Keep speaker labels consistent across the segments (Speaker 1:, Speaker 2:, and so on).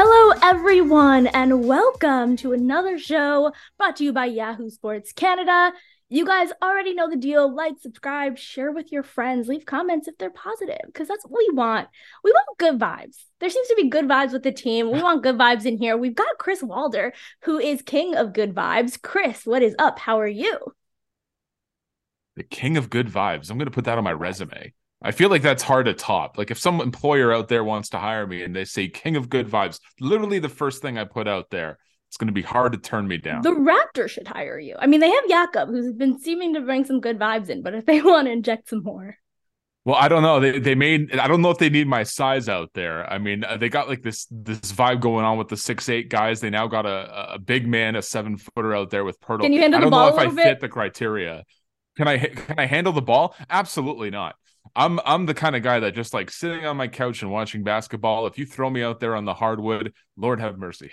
Speaker 1: Hello, everyone, and welcome to another show brought to you by Yahoo Sports Canada. You guys already know the deal. Like, subscribe, share with your friends, leave comments if they're positive, because that's what we want. We want good vibes. There seems to be good vibes with the team. We want good vibes in here. We've got Chris Walder, who is king of good vibes. Chris, what is up? How are you?
Speaker 2: The king of good vibes. I'm going to put that on my resume. I feel like that's hard to top. Like if some employer out there wants to hire me and they say king of good vibes, literally the first thing I put out there, it's going to be hard to turn me down.
Speaker 1: The Raptors should hire you. I mean, they have Jakob, who's been seeming to bring some good vibes in, but if they want to inject some more.
Speaker 2: Well, I don't know. They they made. I don't know if they need my size out there. I mean, uh, they got like this this vibe going on with the six eight guys. They now got a a big man, a seven footer out there with Poeltl.
Speaker 1: Can you handle
Speaker 2: I don't
Speaker 1: the ball
Speaker 2: know if I
Speaker 1: little
Speaker 2: fit the criteria. Can I can I handle the ball? Absolutely not. I'm I'm the kind of guy that just like sitting on my couch and watching basketball. If you throw me out there on the hardwood, Lord have mercy.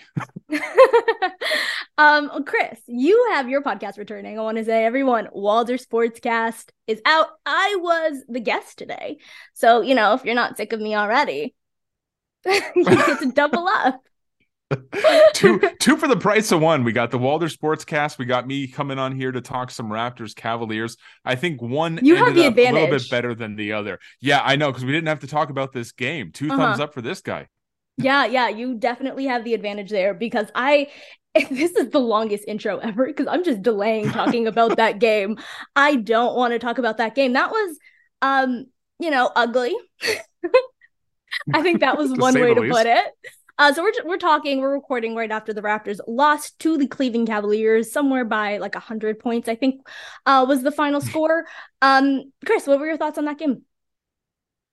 Speaker 1: um, Chris, you have your podcast returning. I want to say, everyone, Walder Sportscast is out. I was the guest today, so you know if you're not sick of me already, you get to double up.
Speaker 2: two two for the price of one. We got the Walder Sportscast. We got me coming on here to talk some Raptors Cavaliers. I think one
Speaker 1: You have the
Speaker 2: up a little bit better than the other. Yeah, I know because we didn't have to talk about this game. 2
Speaker 1: Uh-huh.
Speaker 2: thumbs up for this guy.
Speaker 1: Yeah, yeah, you definitely have the advantage there because I this is the longest intro ever because I'm just delaying talking about that game. I don't want to talk about that game. That was um, you know, ugly. I think that was one way to
Speaker 2: least.
Speaker 1: put it. Uh, so we're we're talking, we're recording right after the Raptors lost to the Cleveland Cavaliers somewhere by like hundred points, I think, uh, was the final score. Um, Chris, what were your thoughts on that game?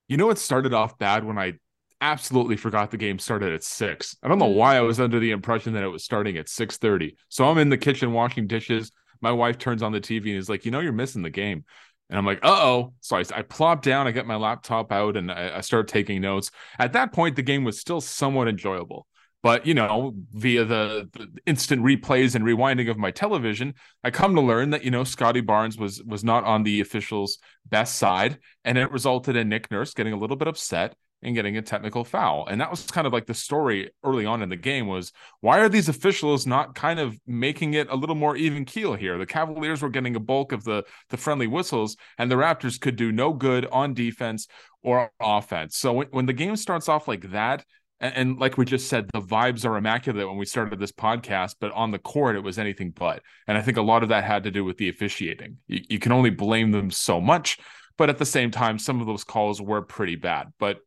Speaker 2: You know, it started off bad when I absolutely forgot the game started at six. I don't know
Speaker 1: Mm.
Speaker 2: why I was under the impression that it was starting at six thirty. So I'm in the kitchen washing dishes. My wife turns on the TV and is like, "You know, you're missing the game." And I'm like, "Uh oh!" So I, I plop down, I get my laptop out, and I, I start taking notes. At that point, the game was still somewhat enjoyable. But you know, via the, the instant replays and rewinding of my television, I come to learn that you know Scottie Barnes was was not on the officials' best side, and it resulted in Nick Nurse getting a little bit upset and getting a technical foul. And that was kind of like the story early on in the game was why are these officials not kind of making it a little more even keel here? The Cavaliers were getting a bulk of the the friendly whistles and the Raptors could do no good on defense or offense. So when, when the game starts off like that and, and like we just said, the vibes are immaculate when we started this podcast, but on the court, it was anything but. And I think a lot of that had to do with the officiating. You, you can only blame them so much, but at the same time, some of those calls were pretty bad. But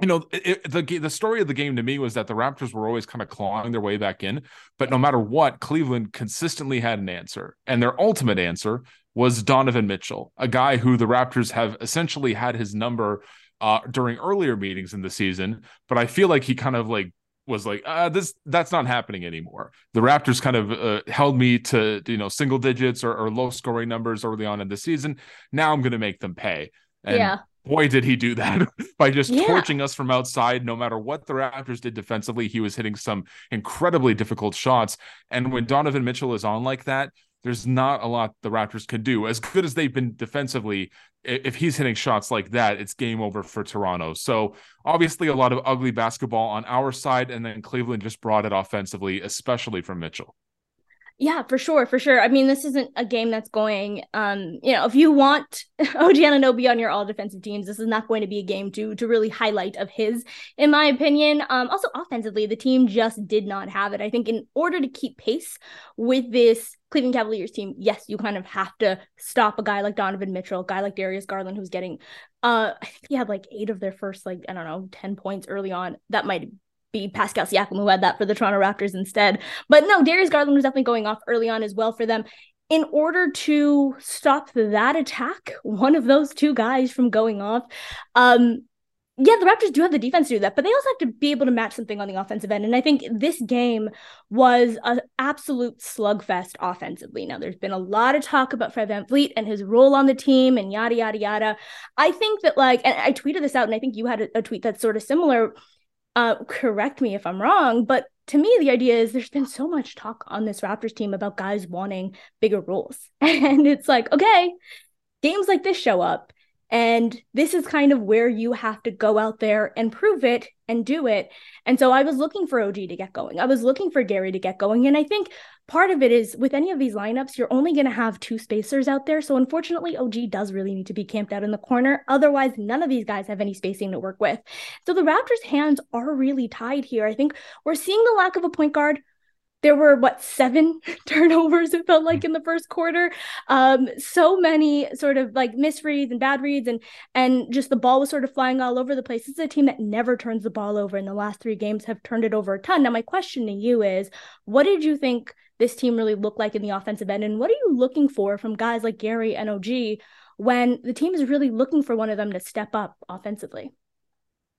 Speaker 2: you know, it, the the story of the game to me was that the Raptors were always kind of clawing their way back in, but no matter what, Cleveland consistently had an answer, and their ultimate answer was Donovan Mitchell, a guy who the Raptors have essentially had his number uh, during earlier meetings in the season, but I feel like he kind of like was like, uh, this that's not happening anymore. The Raptors kind of uh, held me to you know single digits or, or low scoring numbers early on in the season. Now I'm going to make them pay. And
Speaker 1: Yeah.
Speaker 2: Boy, did he do that by just
Speaker 1: Yeah.
Speaker 2: torching us from outside. No matter what the Raptors did defensively, he was hitting some incredibly difficult shots. And when Donovan Mitchell is on like that, there's not a lot the Raptors can do. As good as they've been defensively, if he's hitting shots like that, it's game over for Toronto. So obviously, a lot of ugly basketball on our side, and then Cleveland just brought it offensively, especially from Mitchell.
Speaker 1: Yeah, for sure, for sure. I mean, this isn't a game that's going. Um, you know, if you want OG Anunoby on your all defensive teams, this is not going to be a game to to really highlight of his, in my opinion. Um, also offensively, the team just did not have it. I think in order to keep pace with this Cleveland Cavaliers team, yes, you kind of have to stop a guy like Donovan Mitchell, a guy like Darius Garland, who's getting, uh, I think he had like eight of their first like I don't know ten points early on. That might be Pascal Siakam who had that for the Toronto Raptors instead. But no, Darius Garland was definitely going off early on as well for them. in order to stop that attack, one of those two guys from going off, um, yeah, the Raptors do have the defense to do that, but they also have to be able to match something on the offensive end. And I think this game was an absolute slugfest offensively. Now, there's been a lot of talk about Fred Van VanVleet and his role on the team and yada, yada, yada. I think that, like, and I tweeted this out, and I think you had a, a tweet that's sort of similar. Uh, correct me if I'm wrong, but to me, the idea is there's been so much talk on this Raptors team about guys wanting bigger roles. And it's like, okay, games like this show up and this is kind of where you have to go out there and prove it and do it. And so I was looking for OG to get going. I was looking for Gary to get going. And I think part of it is with any of these lineups, you're only going to have two spacers out there. So unfortunately, OG does really need to be camped out in the corner. Otherwise, none of these guys have any spacing to work with. So the Raptors' hands are really tied here. I think we're seeing the lack of a point guard there were what seven turnovers it felt like in the first quarter um so many sort of like misreads and bad reads and and just the ball was sort of flying all over the place this is a team that never turns the ball over in the last three games have turned it over a ton now my question to you is what did you think this team really looked like in the offensive end and what are you looking for from guys like gary and og when the team is really looking for one of them to step up offensively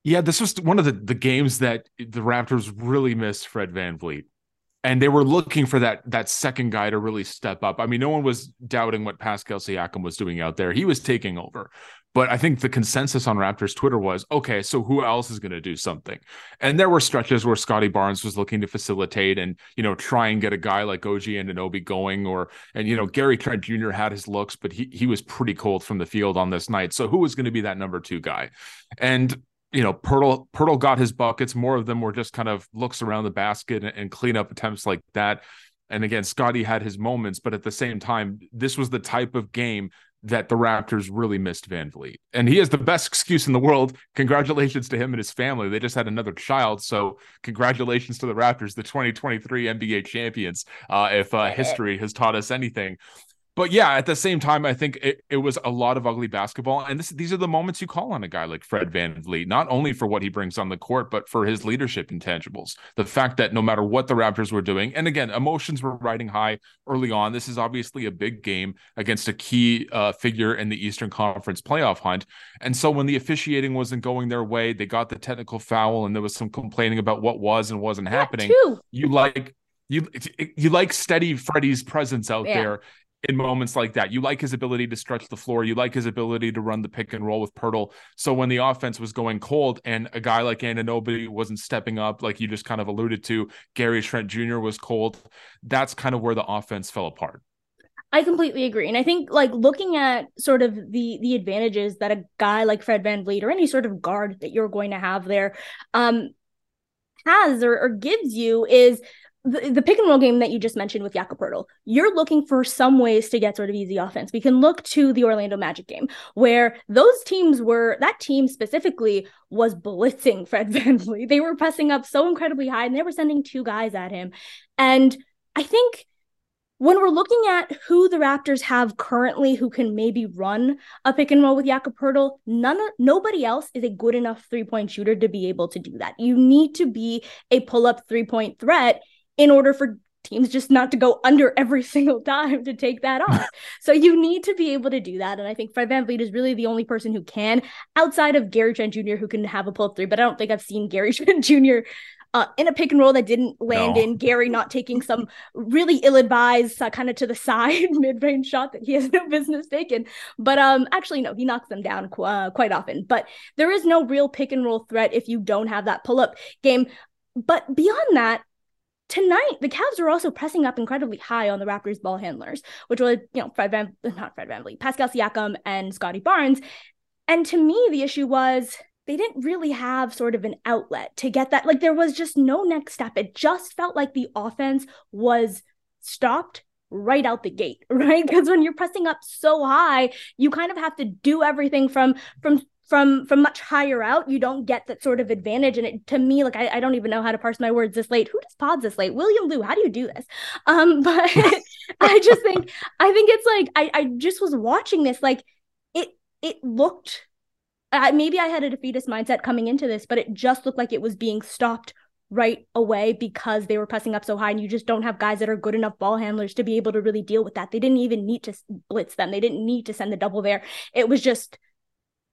Speaker 2: yeah, this was one of the, the games that the Raptors really missed Fred VanVleet and they were looking for that that second guy to really step up. I mean, no one was doubting what Pascal Siakam was doing out there. He was taking over. But I think the consensus on Raptors Twitter was, okay, so who else is going to do something? And there were stretches where Scottie Barnes was looking to facilitate and, you know, try and get a guy like OG Anunoby going or, and, you know, Gary Trent Jr. had his looks, but he, he was pretty cold from the field on this night. So who was going to be that number two guy? And you know, Poeltl Poeltl got his buckets. More of them were just kind of looks around the basket and, and cleanup attempts like that. And again, Scottie had his moments, but at the same time, this was the type of game that the Raptors really missed VanVleet. And he has the best excuse in the world. Congratulations to him and his family. They just had another child. So congratulations to the Raptors, the 2023 NBA champions. Uh, if uh, history has taught us anything but yeah, at the same time, I think it, it was a lot of ugly basketball. And this, these are the moments you call on a guy like Fred VanVleet, not only for what he brings on the court, but for his leadership intangibles. The fact that no matter what the Raptors were doing, and again, emotions were riding high early on. This is obviously a big game against a key uh, figure in the Eastern Conference playoff hunt. And so when the officiating wasn't going their way, they got the technical foul and there was some complaining about what was and wasn't happening. You like you you like steady Freddie's presence out yeah. there in moments like that. You like his ability to stretch the floor. You like his ability to run the pick and roll with Poeltl. So when the offense was going cold and a guy like Anunoby wasn't stepping up, like you just kind of alluded to, Gary Trent Jr. was cold. That's kind of where the offense fell apart.
Speaker 1: I completely agree. And I think like looking at sort of the the advantages that a guy like Fred Van VanVleet or any sort of guard that you're going to have there um has or, or gives you is the, the pick and roll game that you just mentioned with Jakob Poeltl, you're looking for some ways to get sort of easy offense. We can look to the Orlando Magic game where those teams were that team specifically was blitzing Fred VanVleet. They were pressing up so incredibly high and they were sending two guys at him. And I think when we're looking at who the Raptors have currently who can maybe run a pick and roll with Jakob Poeltl, none nobody else is a good enough three-point shooter to be able to do that. You need to be a pull-up three-point threat in order for teams just not to go under every single time to take that off. so you need to be able to do that. And I think Fred VanVleet is really the only person who can, outside of Gary Trent Jr., who can have a pull three. But I don't think I've seen Gary Trent Jr. Uh, in a pick and roll that didn't land no. in Gary not taking some really ill-advised uh, kind of to the side mid-range shot that he has no business taking. But um, actually, no, he knocks them down qu- uh, quite often. But there is no real pick and roll threat if you don't have that pull-up game. But beyond that, tonight the Cavs were also pressing up incredibly high on the Raptors ball handlers, which was you know Fred Van uh, not Fred VanVleet, Pascal Siakam and Scottie Barnes. And to me, the issue was they didn't really have sort of an outlet to get that. Like there was just no next step. It just felt like the offense was stopped right out the gate, right? Because when you're pressing up so high, you kind of have to do everything from from from from much higher out you don't get that sort of advantage and it to me like I, I don't even know how to parse my words this late who does pods this late william lou how do you do this um but i just think i think it's like i i just was watching this like it it looked uh, maybe i had a defeatist mindset coming into this but it just looked like it was being stopped right away because they were pressing up so high and you just don't have guys that are good enough ball handlers to be able to really deal with that. They didn't even need to blitz them. They didn't need to send the double there. It was just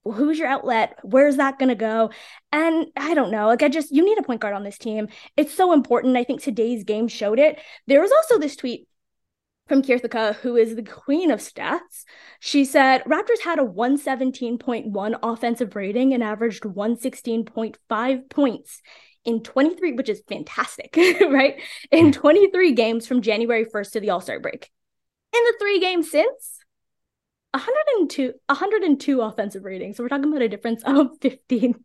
Speaker 1: who's your outlet? Where's that going to go? And I don't know. Like, I just, you need a point guard on this team. It's so important. I think today's game showed it. There was also this tweet from Kirthika, who is the queen of stats. She said Raptors had a 117.1 offensive rating and averaged 116.5 points in 23, which is fantastic, right? In hmm. 23 games from January 1st to the All Star break. In the three games since, 102 102 offensive ratings. So we're talking about a difference of 15.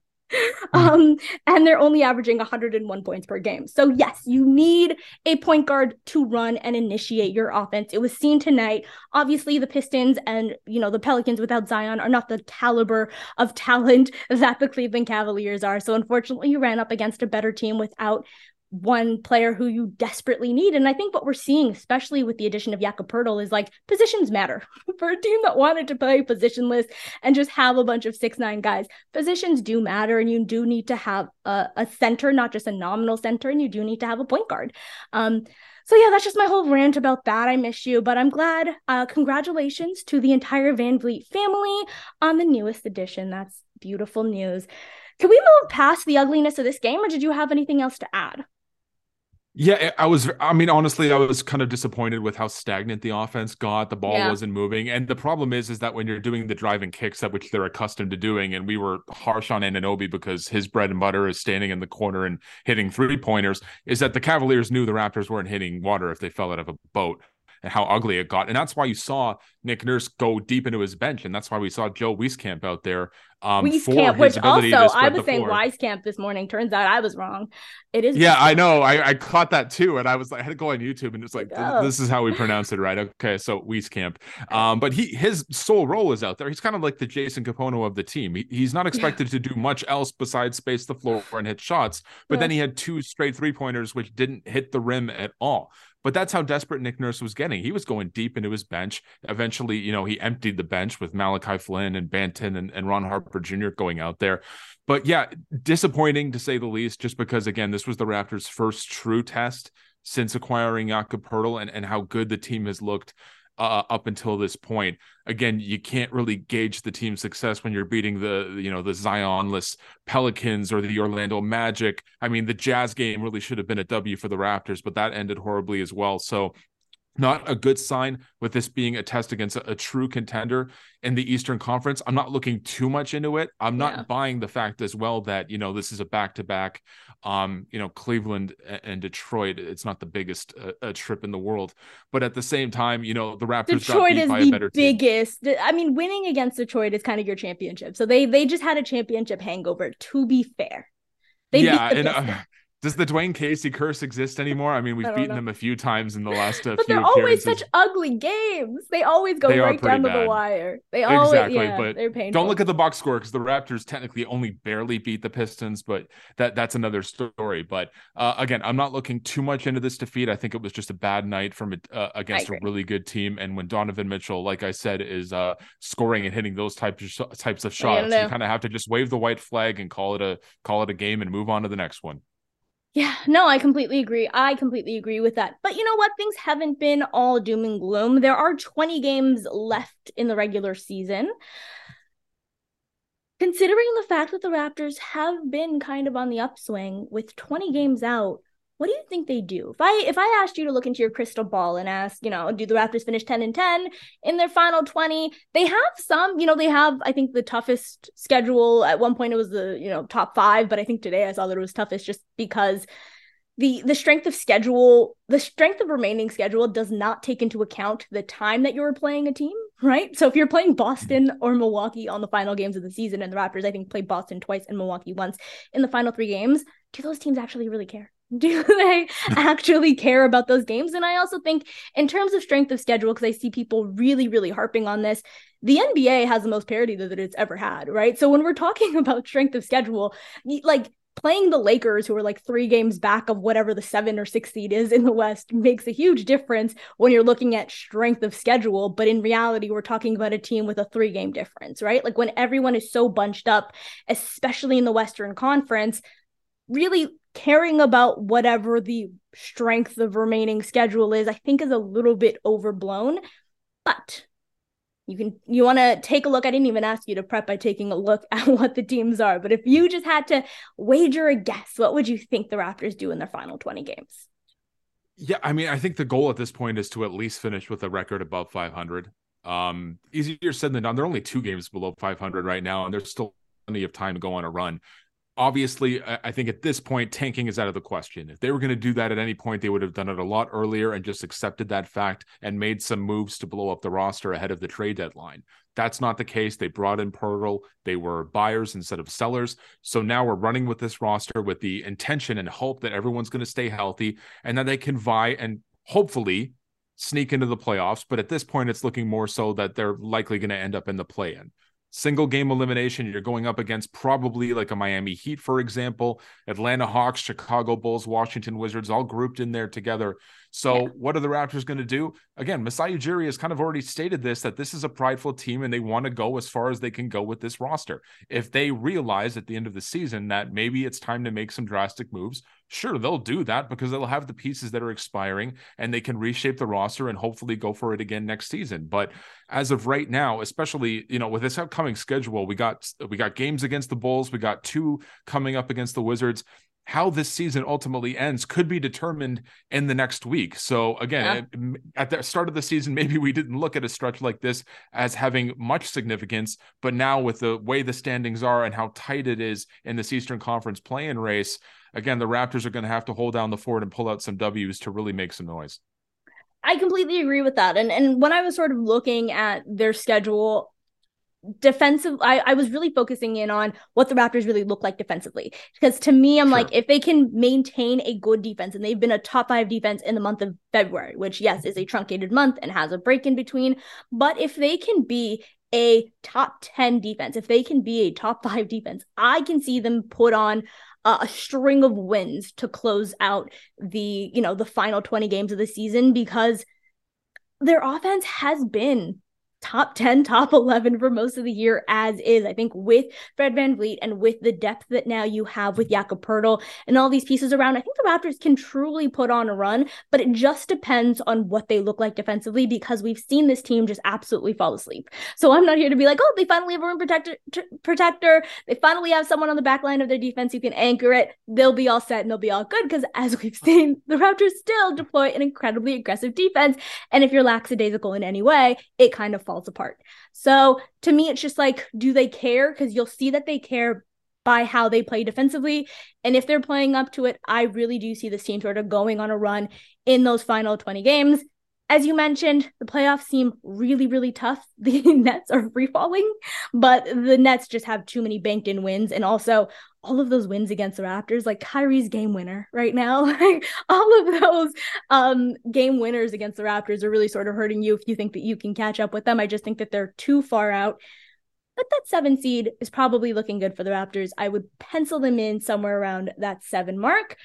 Speaker 1: um, and they're only averaging 101 points per game. So yes, you need a point guard to run and initiate your offense. It was seen tonight. Obviously, the Pistons and you know the Pelicans without Zion are not the caliber of talent that the Cleveland Cavaliers are. So unfortunately, you ran up against a better team without one player who you desperately need. And I think what we're seeing, especially with the addition of Jakob Poeltl, is like positions matter for a team that wanted to play positionless and just have a bunch of six nine guys. Positions do matter, and you do need to have a, a center, not just a nominal center, and you do need to have a point guard. Um, so yeah, that's just my whole rant about that. I miss you, but I'm glad. Uh, congratulations to the entire VanVleet family on the newest edition. That's beautiful news. Can we move past the ugliness of this game, or did you have anything else to add?
Speaker 2: Yeah, eh, I was. I mean, honestly, I was kind of disappointed with how stagnant the offense got. The ball yeah. wasn't moving, and the problem is, is that when you're doing the driving kicks, at which they're accustomed to doing, and we were harsh on Anunoby because his bread and butter is standing in the corner and hitting three pointers, is that the Cavaliers knew the Raptors weren't hitting water if they fell out of a boat and how ugly it got. And that's why you saw Nick Nurse go deep into his bench, and that's why we saw Joe Wieskamp out there. Um,
Speaker 1: Wieskamp, which also I was saying Wieskamp this morning. Turns out I was wrong. It is.
Speaker 2: Yeah, I know. I, I caught that too, and I was like, I had to go on YouTube, and it's like, oh. this is how we pronounce it, right? Okay, so Wieskamp. Um, but he his sole role is out there. He's kind of like the Jason Kapono of the team. He, he's not expected yeah. to do much else besides space the floor and hit shots. But yeah. then he had two straight three pointers, which didn't hit the rim at all. But that's how desperate Nick Nurse was getting. He was going deep into his bench. Eventually, you know, he emptied the bench with Malachi Flynn and Banton and, and Ron Harper Jr. going out there. But yeah, disappointing to say the least, just because, again, this was the Raptors' first true test since acquiring Jakob and, and how good the team has looked uh, up until this point. Again, you can't really gauge the team's success when you're beating the you know the Zionless Pelicans or the Orlando Magic. I mean, the Jazz game really should have been a W for the Raptors, but that ended horribly as well. So not a good sign with this being a test against a, a, true contender in the Eastern Conference. I'm not looking too much into it. I'm not yeah. buying the fact as well that, you know, this is a back to back, um, you know, Cleveland and Detroit. It's not the biggest uh, trip in the world. But at the same time, you know, the Raptors Detroit is the
Speaker 1: biggest.
Speaker 2: Team.
Speaker 1: I mean, winning against Detroit is kind of your championship. So they they just had a championship hangover, to be fair.
Speaker 2: They yeah, and uh, does the Dwane Casey curse exist anymore? I mean, we've beaten know. them a few times in the last uh,
Speaker 1: but
Speaker 2: few
Speaker 1: they're always such ugly games. They always go they right down bad. to the wire. They always exactly, yeah, but they're painful.
Speaker 2: Don't look at the box score because the Raptors technically only barely beat the Pistons, but that that's another story. But uh, again, I'm not looking too much into this defeat. I think it was just a bad night from uh, against a really good team. And when Donovan Mitchell, like I said, is uh, scoring and hitting those types of types of shots, you kind of have to just wave the white flag and call it a call it a game and move on to the next one.
Speaker 1: Yeah, no, I completely agree. I completely agree with that. But you know what? Things haven't been all doom and gloom. There are 20 games left in the regular season. Considering the fact that the Raptors have been kind of on the upswing with 20 games out, what do you think they do? If I if I asked you to look into your crystal ball and ask, you know, do the Raptors finish 10 and 10 in their final 20? They have some, you know, they have I think the toughest schedule. At one point it was the, you know, top 5, but I think today I saw that it was toughest just because the the strength of schedule, the strength of remaining schedule does not take into account the time that you're playing a team, right? So if you're playing Boston mm-hmm. or Milwaukee on the final games of the season and the Raptors I think played Boston twice and Milwaukee once in the final 3 games, do those teams actually really care? do they actually care about those games? And I also think, in terms of strength of schedule, because I see people really, really harping on this, the NBA has the most parity that it's ever had, right? So when we're talking about strength of schedule, like playing the Lakers, who are like three games back of whatever the seven or six seed is in the West, makes a huge difference when you're looking at strength of schedule. But in reality, we're talking about a team with a three game difference, right? Like when everyone is so bunched up, especially in the Western Conference, really caring about whatever the strength of remaining schedule is, I think is a little bit overblown. But you can you want to take a look. I didn't even ask you to prep by taking a look at what the teams are, but if you just had to wager a guess, what would you think the Raptors do in their final 20 games?
Speaker 2: Yeah, I mean, I think the goal at this point is to at least finish with a record above 500. Um, easier said than done. They're only two games below 500 right now, and there's still plenty of time to go on a run. Obviously, I think at this point, tanking is out of the question. If they were going to do that at any point, they would have done it a lot earlier and just accepted that fact and made some moves to blow up the roster ahead of the trade deadline. That's not the case. They brought in Poeltl. They were buyers instead of sellers. So now we're running with this roster with the intention and hope that everyone's going to stay healthy and that they can vie and hopefully sneak into the playoffs. But at this point, it's looking more so that they're likely going to end up in the play in single game elimination. You're going up against probably like a Miami Heat, for example, Atlanta Hawks, Chicago Bulls, Washington Wizards, all grouped in there together. So, yeah. what are the Raptors going to do? Again, Masai Ujiri has kind of already stated this that this is a prideful team and they want to go as far as they can go with this roster. If they realize at the end of the season that maybe it's time to make some drastic moves, sure, they'll do that because they'll have the pieces that are expiring and they can reshape the roster and hopefully go for it again next season. But as of right now, especially, you know, with this upcoming schedule, we got we got games against the Bulls, we got two coming up against the Wizards how this season ultimately ends could be determined in the next week. So again, yeah. at, the start of the season, maybe we didn't look at a stretch like this as having much significance, but now with the way the standings are and how tight it is in this Eastern Conference play-in race, again, the Raptors are going to have to hold down the fort and pull out some W's to really make some noise.
Speaker 1: I completely agree with that. And and when I was sort of looking at their schedule, defensive I, I was really focusing in on what the raptors really look like defensively because to me i'm sure. like if they can maintain a good defense and they've been a top five defense in the month of february which yes is a truncated month and has a break in between but if they can be a top 10 defense if they can be a top five defense i can see them put on a string of wins to close out the you know the final 20 games of the season because their offense has been top 10, top 11 for most of the year as is. I think with Fred Van VanVleet and with the depth that now you have with Jakob Poeltl and all these pieces around, I think the Raptors can truly put on a run, but it just depends on what they look like defensively because we've seen this team just absolutely fall asleep. So I'm not here to be like, oh, they finally have a rim protector, t- protector. They finally have someone on the back line of their defense who can anchor it. They'll be all set and they'll be all good because as we've seen, the Raptors still deploy an incredibly aggressive defense. And if you're lackadaisical in any way, it kind of falls apart. So to me, it's just like, do they care? Because you'll see that they care by how they play defensively. And if they're playing up to it, I really do see this team sort of going on a run in those final 20 games. As you mentioned, the playoffs seem really, really tough. The Nets are free falling, but the Nets just have too many banked in wins. And also, all of those wins against the Raptors, like Kyrie's game winner right now, like all of those um game winners against the Raptors are really sort of hurting you if you think that you can catch up with them. I just think that they're too far out. But that seven seed is probably looking good for the Raptors. I would pencil them in somewhere around that seven mark.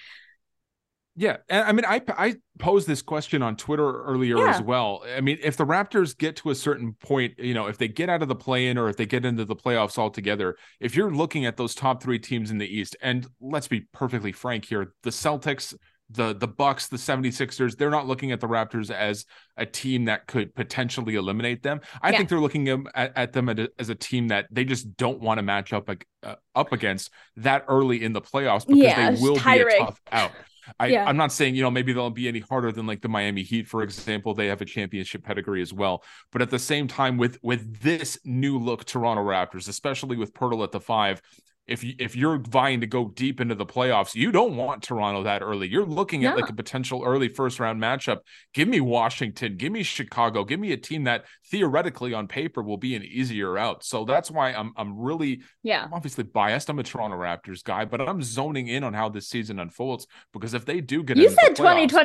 Speaker 2: Yeah, I mean, I I posed this question on Twitter earlier yeah. as well. I mean, if the Raptors get to a certain point, you know, if they get out of the play-in or if they get into the playoffs altogether, if you're looking at those top three teams in the East, and let's be perfectly frank here, the Celtics, the the Bucks, the 76ers, they're not looking at the Raptors as a team that could potentially eliminate them. I yeah. think they're looking at, at them as a team that they just don't want to match up uh, up against that early in the playoffs because yeah, they will be a tough out. I, yeah. I'm not saying, you know, maybe they'll be any harder than like the Miami Heat, for example. They have a championship pedigree as well. But at the same time, with with this new look Toronto Raptors, especially with Poeltl at the five, if you if you're vying to go deep into the playoffs, you don't want Toronto that early. You're looking at like a potential early first round matchup. Give me Washington, give me Chicago, give me a team that theoretically on paper will be an easier out. So that's why I'm I'm really
Speaker 1: yeah
Speaker 2: I'm obviously biased. I'm a Toronto Raptors guy, but I'm zoning in on how this season unfolds because if they do get
Speaker 1: you said 2020.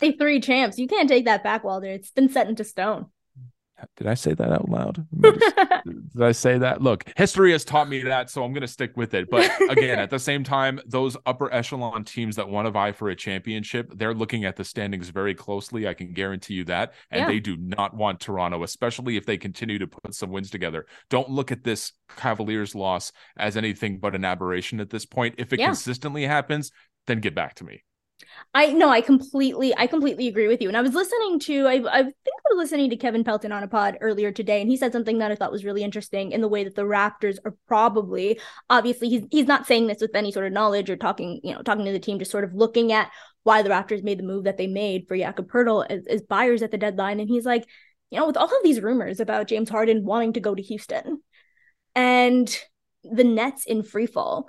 Speaker 3: today.
Speaker 1: three champs. You can't take that back, Walter. It's been set into stone.
Speaker 2: Did I say that out loud? Did I say that? Look, history has taught me that, so I'm going to stick with it. But again, at the same time, those upper echelon teams that want to vie for a championship, they're looking at the standings very closely. I can guarantee you that. And
Speaker 1: Yeah.
Speaker 2: they do not want Toronto, especially if they continue to put some wins together. Don't look at this Cavaliers loss as anything but an aberration at this point. If it
Speaker 1: Yeah.
Speaker 2: consistently happens, then get back to me.
Speaker 1: I no, I completely, I completely agree with you. And I was listening to, I, I think I was listening to Kevin Pelton on a pod earlier today, and he said something that I thought was really interesting in the way that the Raptors are probably, obviously, he's he's not saying this with any sort of knowledge or talking, you know, talking to the team, just sort of looking at why the Raptors made the move that they made for Jakob Poeltl as, as buyers at the deadline, and he's like, you know, with all of these rumors about James Harden wanting to go to Houston, and the Nets in free fall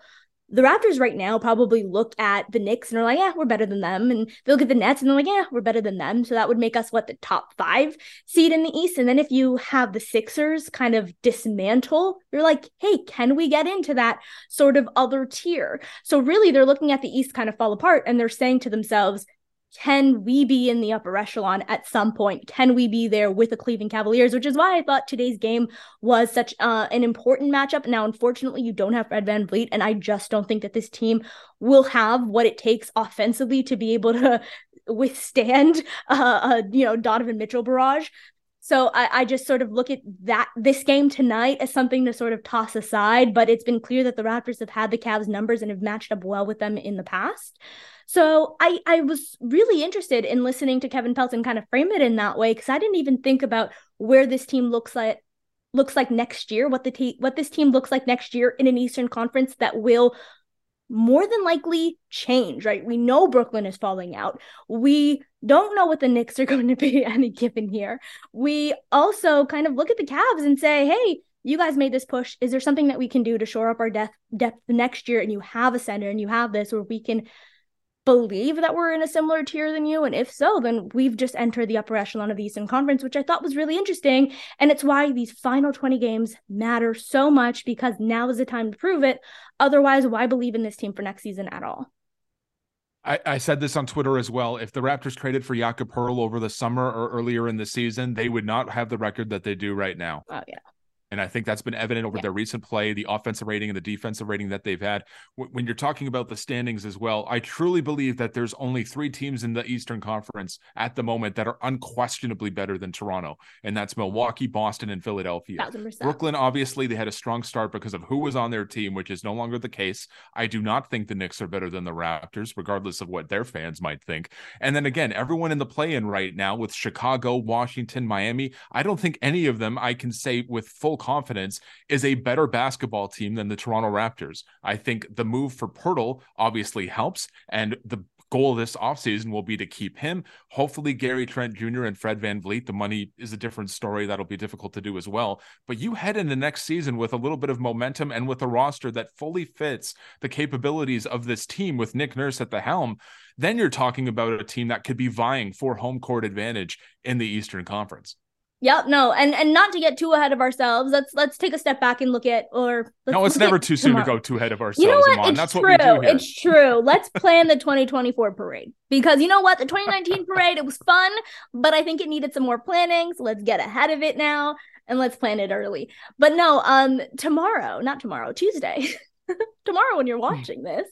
Speaker 1: the Raptors right now probably look at the Knicks and are like, yeah, we're better than them. And they look at the Nets and they're like, yeah, we're better than them. So that would make us what the top five seed in the East. And then if you have the Sixers kind of dismantle, you're like, hey, can we get into that sort of other tier? So really, they're looking at the East kind of fall apart and they're saying to themselves, can we be in the upper echelon at some point? Can we be there with the Cleveland Cavaliers? Which is why I thought today's game was such uh, an important matchup. Now, unfortunately, you don't have Fred VanVleet, and I just don't think that this team will have what it takes offensively to be able to withstand, uh, uh you know, Donovan Mitchell barrage. So I, I just sort of look at that this game tonight as something to sort of toss aside, but it's been clear that the Raptors have had the Cavs numbers and have matched up well with them in the past. So I I was really interested in listening to Kevin Pelton kind of frame it in that way because I didn't even think about where this team looks like looks like next year, what the te- what this team looks like next year in an Eastern Conference that will more than likely change, right? We know Brooklyn is falling out. We don't know what the Knicks are going to be any given year. We also kind of look at the Cavs and say, hey, you guys made this push. Is there something that we can do to shore up our depth depth next year? And you have a center and you have this, where we can believe that we're in a similar tier than you? And if so, then we've just entered the upper echelon of the Eastern Conference, which I thought was really interesting. And it's why these final 20 games matter so much because now is the time to prove it. Otherwise, why believe in this team for next season at all?
Speaker 2: I, I said this on Twitter as well. If the Raptors traded for Jakob Poeltl over the summer or earlier in the season, they would not have the record that they do right now.
Speaker 1: Oh, yeah.
Speaker 2: And I think that's been evident over
Speaker 1: Yeah.
Speaker 2: their recent play, the offensive rating and the defensive rating that they've had. Wh- When you're talking about the standings as well, I truly believe that there's only three teams in the Eastern Conference at the moment that are unquestionably better than Toronto, and that's Milwaukee, Boston, and Philadelphia. Brooklyn, obviously, they had a strong start because of who was on their team, which is no longer the case. I do not think the Knicks are better than the Raptors, regardless of what their fans might think. And then again, everyone in the play in right now with Chicago, Washington, Miami, I don't think any of them I can say with full confidence is a better basketball team than the Toronto Raptors. I think the move for Poeltl obviously helps, and the goal this offseason will be to keep him. Hopefully, Gary Trent Jr. and Fred VanVleet. The money is a different story. That'll be difficult to do as well. But you head into the next season with a little bit of momentum and with a roster that fully fits the capabilities of this team with Nick Nurse at the helm. Then you're talking about a team that could be vying for home court advantage in the Eastern Conference.
Speaker 1: Yep, no, and and not to get too ahead of ourselves. Let's let's take a step back and look at or let's
Speaker 2: no, it's never too soon to go too ahead of ourselves.
Speaker 1: You know what? It's
Speaker 2: That's
Speaker 1: true.
Speaker 2: what we do here.
Speaker 1: It's true. Let's plan the 2024 parade because you know what? The 2019 parade it was fun, but I think it needed some more planning. So let's get ahead of it now and let's plan it early. But no, um, tomorrow, not tomorrow, Tuesday. tomorrow when you're watching this,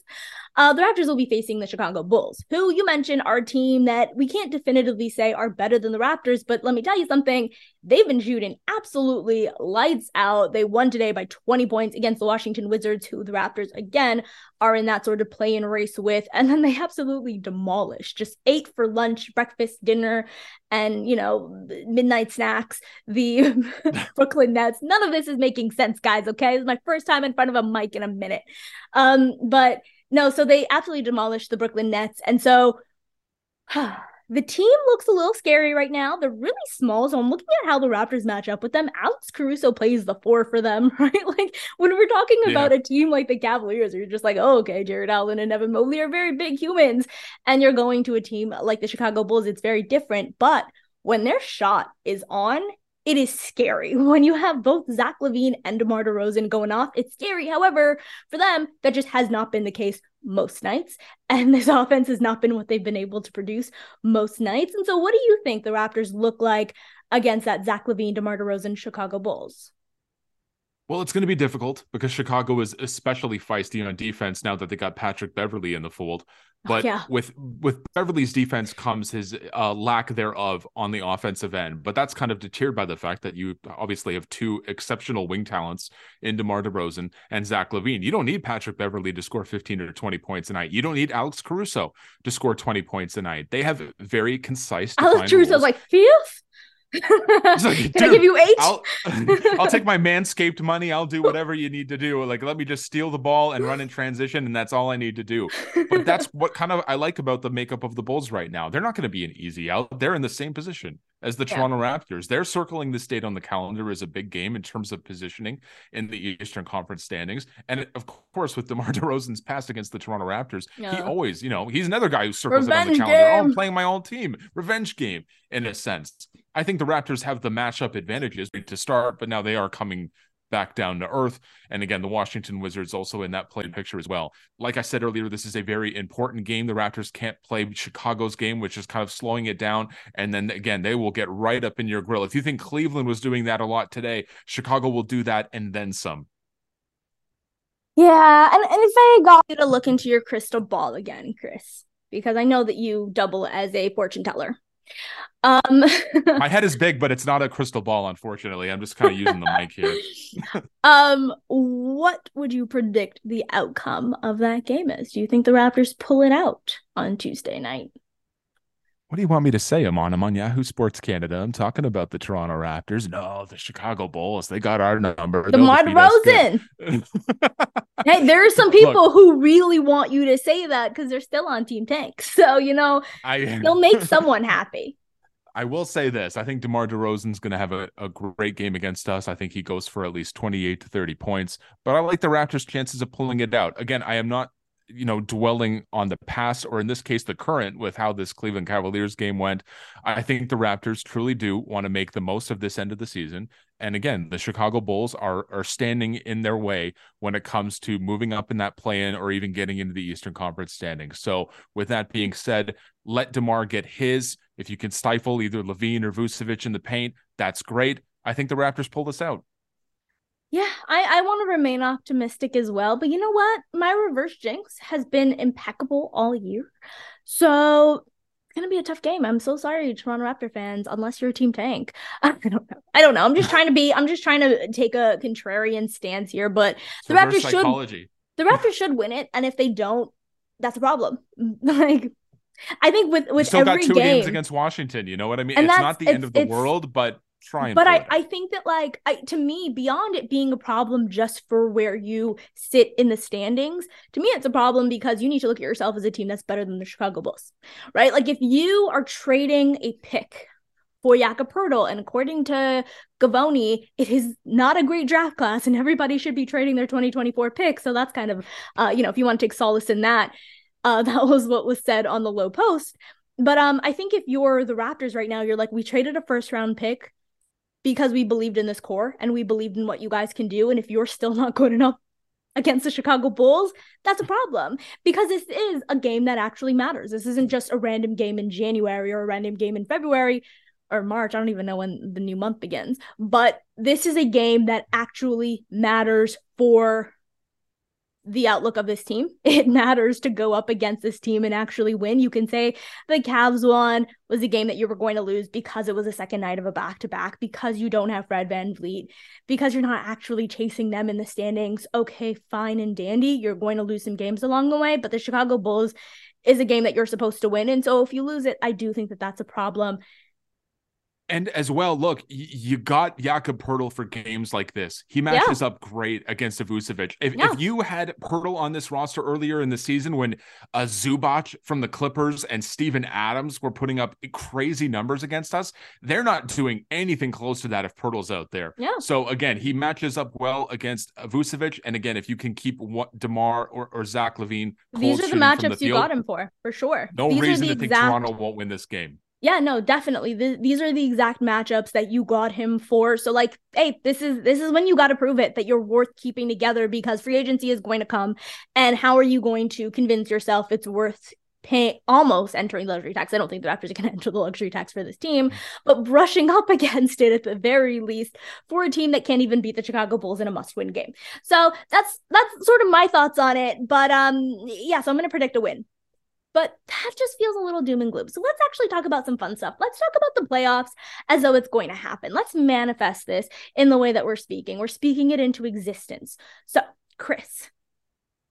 Speaker 1: uh, the Raptors will be facing the Chicago Bulls, who you mentioned are a team that we can't definitively say are better than the Raptors. But let me tell you something, they've been shooting absolutely lights out. They won today by 20 points against the Washington Wizards, who the Raptors, again, are in that sort of play race with. And then they absolutely demolished, just ate for lunch, breakfast, dinner, and, you know, midnight snacks, the Brooklyn Nets. None of this is making sense, guys. Okay. It's my first time in front of a mic in a minute. Um, but no, so they absolutely demolished the Brooklyn Nets. And so the team looks a little scary right now. They're really small. So I'm looking at how the Raptors match up with them. Alex Caruso plays the four for them, right? Like when we're talking
Speaker 2: Yeah.
Speaker 1: about a team like the Cavaliers, you're just like, oh, okay, Jarrett Allen and Evan Mobley are very big humans. And you're going to a team like the Chicago Bulls, it's very different. But when their shot is on, it is scary when you have both Zach LaVine and DeMar DeRozan going off. It's scary. However, for them, that just has not been the case most nights. And this offense has not been what they've been able to produce most nights. And so, what do you think the Raptors look like against that Zach LaVine, DeMar DeRozan Chicago Bulls?
Speaker 2: Well, it's going to be difficult because Chicago is especially feisty on defense now that they got Patrick Beverley in the fold. Oh, but yeah. with with Beverley's defense comes his uh, lack thereof on the offensive end. But that's kind of deterred by the fact that you obviously have two exceptional wing talents in DeMar DeRozan and Zach LaVine. You don't need Patrick Beverley to score 15 or 20 points a night. You don't need Alex Caruso to score 20 points a night. They have very concise.
Speaker 1: Alex Caruso's like fifth. Like, Can I give you 8
Speaker 2: I'll, I'll take my manscaped money. I'll do whatever you need to do. Like, let me just steal the ball and run in transition, and that's all I need to do. But that's what kind of I like about the makeup of the Bulls right now. They're not going to be an easy out. They're in the same position as the yeah. Toronto Raptors. They're circling this date on the calendar as a big game in terms of positioning in the Eastern Conference standings. And of course, with DeMar DeRozan's pass against the Toronto Raptors, yeah. he always, you know, he's another guy who circles Revenge it on the calendar. Game. Oh, I'm playing my own team. Revenge game in a sense. I think the Raptors have the matchup advantages to start, but now they are coming back down to earth. And again, the Washington Wizards also in that play picture as well. Like I said earlier, this is a very important game. The Raptors can't play Chicago's game, which is kind of slowing it down. And then again, they will get right up in your grill. If you think Cleveland was doing that a lot today, Chicago will do that and then some.
Speaker 1: Yeah, and, and if I got you to look into your crystal ball again, Chris, because I know that you double as a fortune teller. Um,
Speaker 2: my head is big, but it's not a crystal ball, unfortunately. I'm just kind of using the mic here.
Speaker 1: um, what would you predict the outcome of that game is? Do you think the Raptors pull it out on Tuesday night?
Speaker 2: What do you want me to say? I'm on. I'm on Yahoo Sports Canada. I'm talking about the Toronto Raptors. No, the Chicago Bulls. They got our number.
Speaker 1: The Mud Rosen. hey, there are some people Look, who really want you to say that because they're still on Team Tank. So you know, I, they'll make someone happy.
Speaker 2: I will say this. I think DeMar DeRozan's going to have a, a great game against us. I think he goes for at least 28 to 30 points, but I like the Raptors' chances of pulling it out. Again, I am not you know, dwelling on the past or in this case, the current with how this Cleveland Cavaliers game went. I think the Raptors truly do want to make the most of this end of the season. And again, the Chicago Bulls are are standing in their way when it comes to moving up in that play-in or even getting into the Eastern Conference standings. So, with that being said, let DeMar get his. If you can stifle either LaVine or Vucevic in the paint, that's great. I think the Raptors pull this out.
Speaker 1: Yeah, I, I want to remain optimistic as well. But you know what? My reverse jinx has been impeccable all year. So it's gonna be a tough game. I'm so sorry, Toronto Raptor fans, unless you're a team tank. I don't know. I don't know. I'm just trying to be I'm just trying to take a contrarian stance here, but it's the Raptors psychology. should the Raptors should win it. And if they don't, that's a problem. like I think with with
Speaker 2: still
Speaker 1: every
Speaker 2: got two
Speaker 1: game,
Speaker 2: games against Washington. You know what I mean? it's not the end of the world, but try
Speaker 1: but I, I think that like I, to me beyond it being a problem just for where you sit in the standings to me it's a problem because you need to look at yourself as a team that's better than the chicago bulls right like if you are trading a pick for Jakob Poeltl, and according to Givony, it is not a great draft class, and everybody should be trading their 2024 pick. So that's kind of, uh, you know, if you want to take solace in that, uh, that was what was said on the low post. But um, I think if you're the Raptors right now, you're like, we traded a first round pick because we believed in this core and we believed in what you guys can do. And if you're still not good enough against the Chicago Bulls, that's a problem because this is a game that actually matters. This isn't just a random game in January or a random game in February or March. I don't even know when the new month begins, but this is a game that actually matters for the outlook of this team. It matters to go up against this team and actually win. You can say the Cavs one was a game that you were going to lose because it was a second night of a back to back, because you don't have Fred VanVleet, because you're not actually chasing them in the standings. Okay, fine and dandy. You're going to lose some games along the way, but the Chicago Bulls is a game that you're supposed to win. And so if you lose it, I do think that that's a problem.
Speaker 2: And as well, look, you got Jakob Poeltl for games like this. He matches yeah. up great against Vucevic. If, yeah. if you had Poeltl on this roster earlier in the season when a Zubac from the Clippers and Steven Adams were putting up crazy numbers against us, they're not doing anything close to that if Poeltl's out there.
Speaker 1: Yeah.
Speaker 2: So again, he matches up well against uh, Vucevic. And again, if you can keep what DeMar or, or Zach LaVine,
Speaker 1: these are the matchups you got him for, for sure.
Speaker 2: No
Speaker 1: These
Speaker 2: reason to exact... think Toronto won't win this game
Speaker 1: Yeah, no, definitely. Th- these are the exact matchups that you got him for. So like, hey, this is this is when you got to prove it that you're worth keeping together because free agency is going to come and how are you going to convince yourself it's worth paying almost entering luxury tax. I don't think the Raptors are going to enter the luxury tax for this team, but brushing up against it at the very least for a team that can't even beat the Chicago Bulls in a must-win game. So that's that's sort of my thoughts on it. But um, yeah, so I'm going to predict a win. But that just feels a little doom and gloom. So let's actually talk about some fun stuff. Let's talk about the playoffs as though it's going to happen. Let's manifest this in the way that we're speaking. We're speaking it into existence. So, Chris,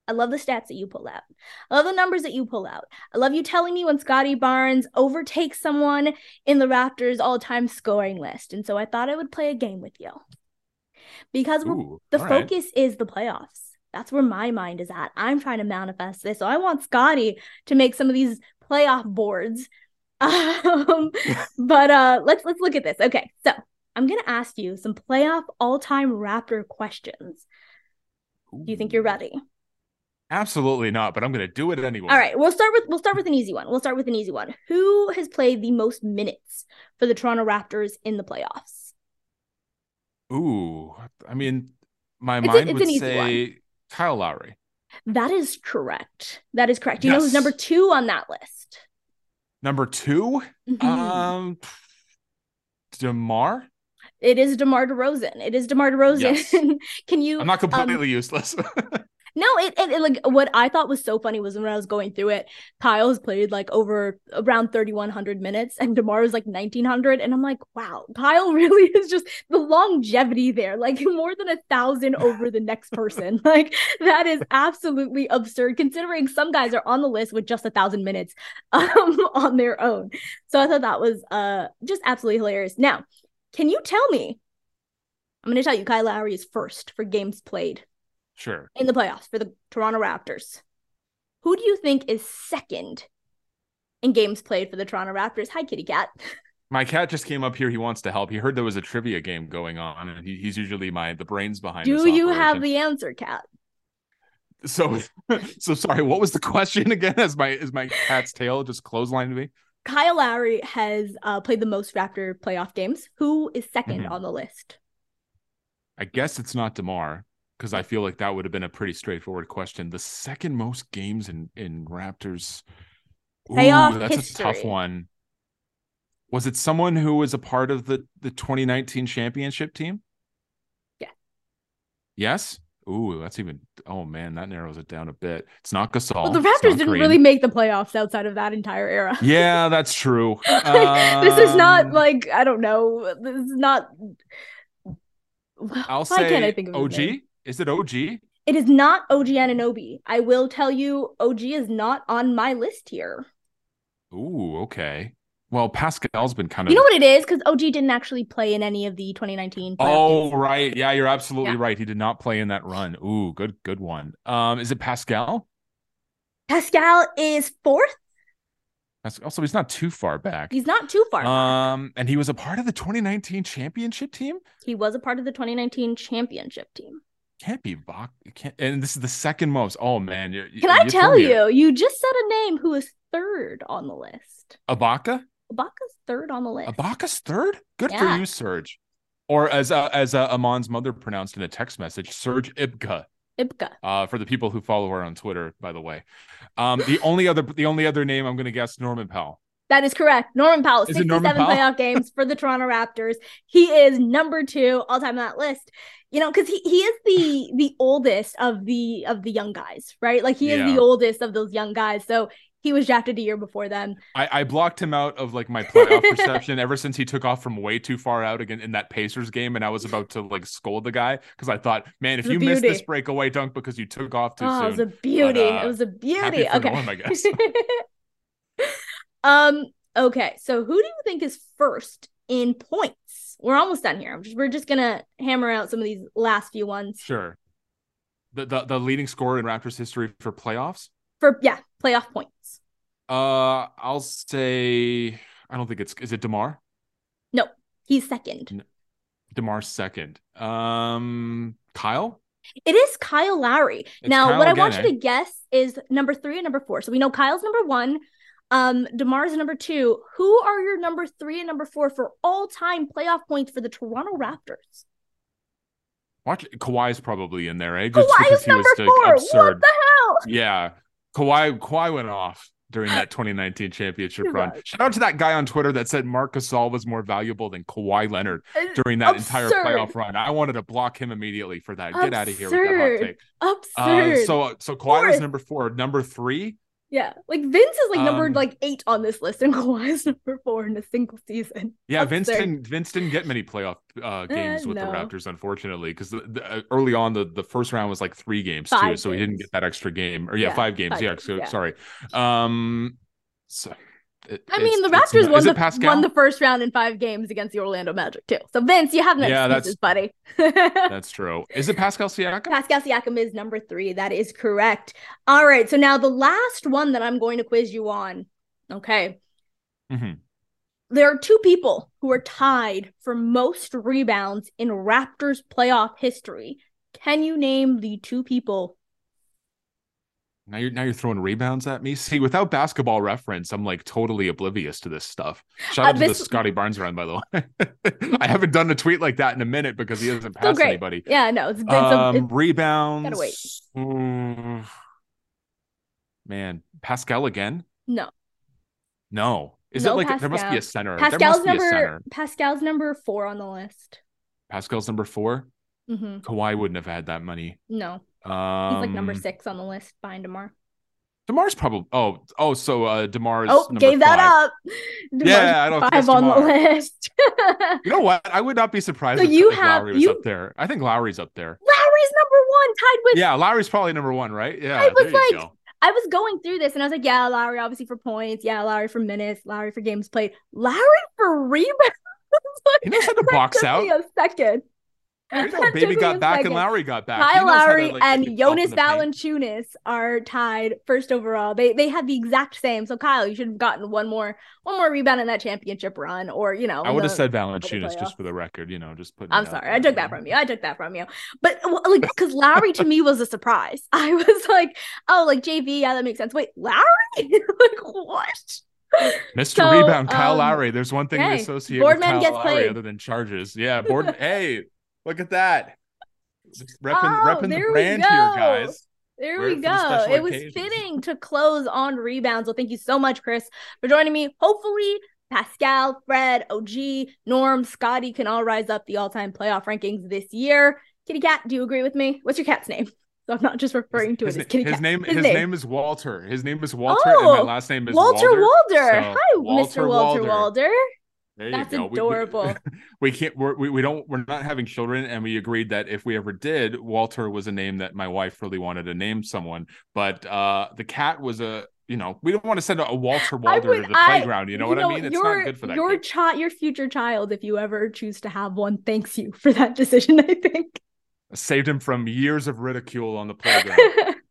Speaker 1: I love the stats that you pull out. I love the numbers that you pull out. I love you telling me when Scottie Barnes overtakes someone in the Raptors all time scoring list. And so I thought I would play a game with you because Ooh, the focus right. is the playoffs. That's where my mind is at. I'm trying to manifest this. So I want Scottie to make some of these playoff boards. Um, but uh let's let's look at this. Okay. So I'm gonna ask you some playoff all-time Raptor questions. Ooh. Do you think you're ready?
Speaker 2: Absolutely not, but I'm going to do it anyway.
Speaker 1: All right, we'll start with we'll start with an easy one. We'll start with an easy one. Who has played the most minutes for the Toronto Raptors in the playoffs?
Speaker 2: Ooh, I mean, my it's mind a, would say one. Kyle Lowry.
Speaker 1: That is correct. That is correct. You yes. know who's number two on that list?
Speaker 2: Number 2 mm-hmm. Um, DeMar.
Speaker 1: It is DeMar DeRozan. It is DeMar DeRozan. Yes. Can you?
Speaker 2: I'm not completely um, useless.
Speaker 1: No, it, it, it, like what I thought was so funny was when I was going through it, Kyle's played like over around 3100 minutes and DeMar was like 1900 and I'm like, wow, Kyle really is just the longevity there, like more than a thousand over the next person. like that is absolutely absurd considering some guys are on the list with just a thousand minutes um on their own. So I thought that was uh just absolutely hilarious. Now, can you tell me? I'm going to tell you Kyle Lowry is first for games played
Speaker 2: Sure.
Speaker 1: In the playoffs for the Toronto Raptors. Who do you think is second in games played for the Toronto Raptors? Hi, kitty cat.
Speaker 2: My cat just came up here. He wants to help. He heard there was a trivia game going on, and he, he's usually my the brains behind.
Speaker 1: Do you have the answer, cat?
Speaker 2: So, so sorry. What was the question again? As my is my cat's tail just clotheslined to me?
Speaker 1: Kyle Lowry has uh, played the most Raptor playoff games. Who is 2nd mm-hmm. on the list?
Speaker 2: I guess it's not DeMar because I feel like that would have been a pretty straightforward question. The second most games in in Raptors
Speaker 1: ooh, that's
Speaker 2: history. a tough one. Was it someone who was a part of the the 2019 championship team?
Speaker 1: Yeah.
Speaker 2: Yes. Ooh, that's even. Oh man, that narrows it down a bit. It's not Gasol.
Speaker 1: Well, the Raptors didn't Green. really make the playoffs outside of that entire era.
Speaker 2: Yeah, that's true.
Speaker 1: like, um, this is not um, like I don't know. This is not.
Speaker 2: I'll Why say can't I think of OG. Is it OG?
Speaker 1: It is not OG Anunoby. I will tell you, OG is not on my list here.
Speaker 2: Ooh, okay. Well, Pascal's been kind of.
Speaker 1: You know what it is? Because OG didn't actually play in any of the 2019.
Speaker 2: Oh, games. right. Yeah, you're absolutely yeah. right. He did not play in that run. Ooh, good, good one. Um, is it Pascal?
Speaker 1: Pascal is fourth.
Speaker 2: Also, he's not too far back.
Speaker 1: He's not too far.
Speaker 2: Um, and he was a part of the 2019 championship team.
Speaker 1: He was a part of the 2019 championship team
Speaker 2: can't be Bach. Can't, and this is the second most. Oh man,
Speaker 1: you, can I tell you? You just said a name who is third on the list.
Speaker 2: Ibaka.
Speaker 1: Ibaka's third on the list.
Speaker 2: Ibaka's third. Good yeah. for you, Serge. Or as uh, as uh, Aman's mother pronounced in a text message, Serge Ibka.
Speaker 1: Ibka.
Speaker 2: Uh, for the people who follow her on Twitter, by the way. Um, the only other the only other name I'm going to guess Norman Powell.
Speaker 1: That is correct. Norman Powell, is 67 Norman Powell? playoff games for the Toronto Raptors. He is number two all time on that list. You know, because he, he is the the oldest of the of the young guys, right? Like he is yeah. the oldest of those young guys. So he was drafted a year before them.
Speaker 2: I, I blocked him out of like my playoff perception ever since he took off from way too far out again in that Pacers game, and I was about to like scold the guy because I thought, man, if you missed this breakaway dunk because you took off too oh,
Speaker 1: soon, it was a beauty. But, uh, it was a beauty. Okay,
Speaker 2: Norm, I guess.
Speaker 1: um. Okay. So who do you think is first in points? We're almost done here. Just, we're just gonna hammer out some of these last few ones.
Speaker 2: Sure. The the, the leading scorer in Raptors history for playoffs.
Speaker 1: For yeah, playoff points.
Speaker 2: Uh, I'll say I don't think it's is it DeMar.
Speaker 1: No, he's second.
Speaker 2: DeMar's second. Um, Kyle.
Speaker 1: It is Kyle Lowry. It's now, Kyle what again, I want you to eh? guess is number three and number four. So we know Kyle's number one. Um, DeMar's number two. Who are your number three and number four for all time playoff points for the Toronto Raptors?
Speaker 2: Watch Kawhi's probably in there, eh?
Speaker 1: Just Kawhi is number four. Absurd. What the hell?
Speaker 2: Yeah, Kawhi Kawhi went off during that 2019 championship run. Shout out to that guy on Twitter that said Marc Gasol was more valuable than Kawhi Leonard during that Absurd. entire playoff run. I wanted to block him immediately for that. Absurd. Get out of here with that hot take.
Speaker 1: Absurd.
Speaker 2: Uh, so so Kawhi was number four. Number three.
Speaker 1: Yeah, like Vince is like number um, like eight on this list, and Kawhi is number four in a single season.
Speaker 2: Yeah, Vince didn't Vince didn't get many playoff uh, games uh, with no. the Raptors, unfortunately, because uh, early on the the first round was like three games five too, games. so he didn't get that extra game. Or yeah, yeah five games. Five yeah, so, yeah, sorry. Um, so
Speaker 1: it, I mean, the Raptors won the won the first round in five games against the Orlando Magic too. So Vince, you have no yeah, excuses, that's, buddy.
Speaker 2: that's true. Is it Pascal Siakam?
Speaker 1: Pascal Siakam is number three. That is correct. All right. So now the last one that I'm going to quiz you on. Okay. Mm-hmm. There are two people who are tied for most rebounds in Raptors playoff history. Can you name the two people
Speaker 2: now you're now you're throwing rebounds at me. See, without basketball reference, I'm like totally oblivious to this stuff. Shout uh, out to this... the Scottie Barnes run, by the way. I haven't done a tweet like that in a minute because he hasn't passed so anybody.
Speaker 1: Yeah, no,
Speaker 2: it's, it's, um, it's rebounds. Gotta wait. Mm, man, Pascal again?
Speaker 1: No.
Speaker 2: No. Is no it like Pascal. there must be a center?
Speaker 1: Pascal's
Speaker 2: number.
Speaker 1: Center. Pascal's number four on the list.
Speaker 2: Pascal's number 4 mm-hmm. Kawhi wouldn't have had that money.
Speaker 1: No. Um, He's like number um, six on the list behind DeMar.
Speaker 2: DeMar's probably oh oh so uh DeMar's
Speaker 1: oh gave that up.
Speaker 2: DeMar's yeah, I don't
Speaker 1: five on the list.
Speaker 2: you know what? I would not be surprised so if, you if have, Lowry was you... up there. I think Lowry's up there.
Speaker 1: Lowry's number one, tied with
Speaker 2: yeah. Lowry's probably number one, right? Yeah. I was
Speaker 1: like, go. I was going through this and I was like, yeah, Lowry obviously for points, yeah, Lowry for minutes, Lowry for games played, Lowry for rebounds.
Speaker 2: like, he knows how to box out.
Speaker 1: A second.
Speaker 2: Baby got back and Lowry got back.
Speaker 1: Kyle Lowry to, like, and Jonas Valanciunas are tied first overall. They they had the exact same. So Kyle, you should have gotten one more one more rebound in that championship run, or you know.
Speaker 2: I would have said Valanciunas just for the record. You know, just put.
Speaker 1: I'm sorry, I took that from you. I took that from you. But like, because Lowry to me was a surprise. I was like, oh, like JV, yeah, that makes sense. Wait, Lowry? like what?
Speaker 2: Mr. So, Rebound, Kyle um, Lowry. There's one thing hey, we associate with Kyle Lowry played. other than charges. Yeah, board. hey, Look at that. Just repping, oh, repping the brand here, guys.
Speaker 1: There Wear we go. It was fitting to close on rebounds. Well, thank you so much, Chris, for joining me. Hopefully, Pascal, Fred, OG, Norm, Scottie can all rise up the all-time playoff rankings this year. Kitty Cat, do you agree with me? What's your cat's name? So I'm not just referring to his, it as Kitty
Speaker 2: his
Speaker 1: Cat.
Speaker 2: Name, his, his name, name is Walter. His name is Walter, oh, and my oh, last name is
Speaker 1: Walter
Speaker 2: Walder.
Speaker 1: Walder. So Hi, Walter Mr. Walter Walder. Walder.
Speaker 2: There
Speaker 1: That's
Speaker 2: go.
Speaker 1: adorable.
Speaker 2: We, we, we can't. We're, we we don't. We're not having children, and we agreed that if we ever did, Walter was a name that my wife really wanted to name someone. But uh the cat was a. You know, we don't want to send a Walter Walder would, to the I, playground. You know you what know, I mean? It's your, not good for that.
Speaker 1: Your child, your future child, if you ever choose to have one, thanks you for that decision. I think
Speaker 2: saved him from years of ridicule on the playground.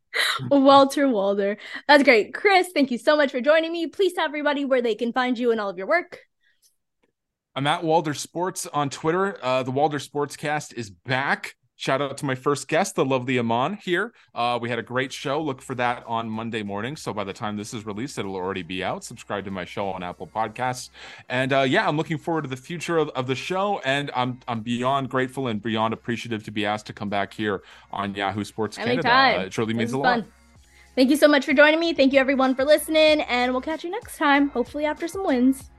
Speaker 1: Walter Walder. That's great. Chris, thank you so much for joining me. Please tell everybody where they can find you and all of your work.
Speaker 2: I'm at Walder Sports on Twitter. Uh, the Walder Sportscast is back. Shout out to my first guest, the lovely Aman here. Uh, we had a great show. Look for that on Monday morning. So by the time this is released, it'll already be out. Subscribe to my show on Apple Podcasts. And uh, yeah, I'm looking forward to the future of, of, the show. And I'm I'm beyond grateful and beyond appreciative to be asked to come back here on Yahoo Sports Anytime. Canada. Uh, it truly means a lot. Fun.
Speaker 1: Thank you so much for joining me. Thank you everyone for listening, and we'll catch you next time. Hopefully after some wins.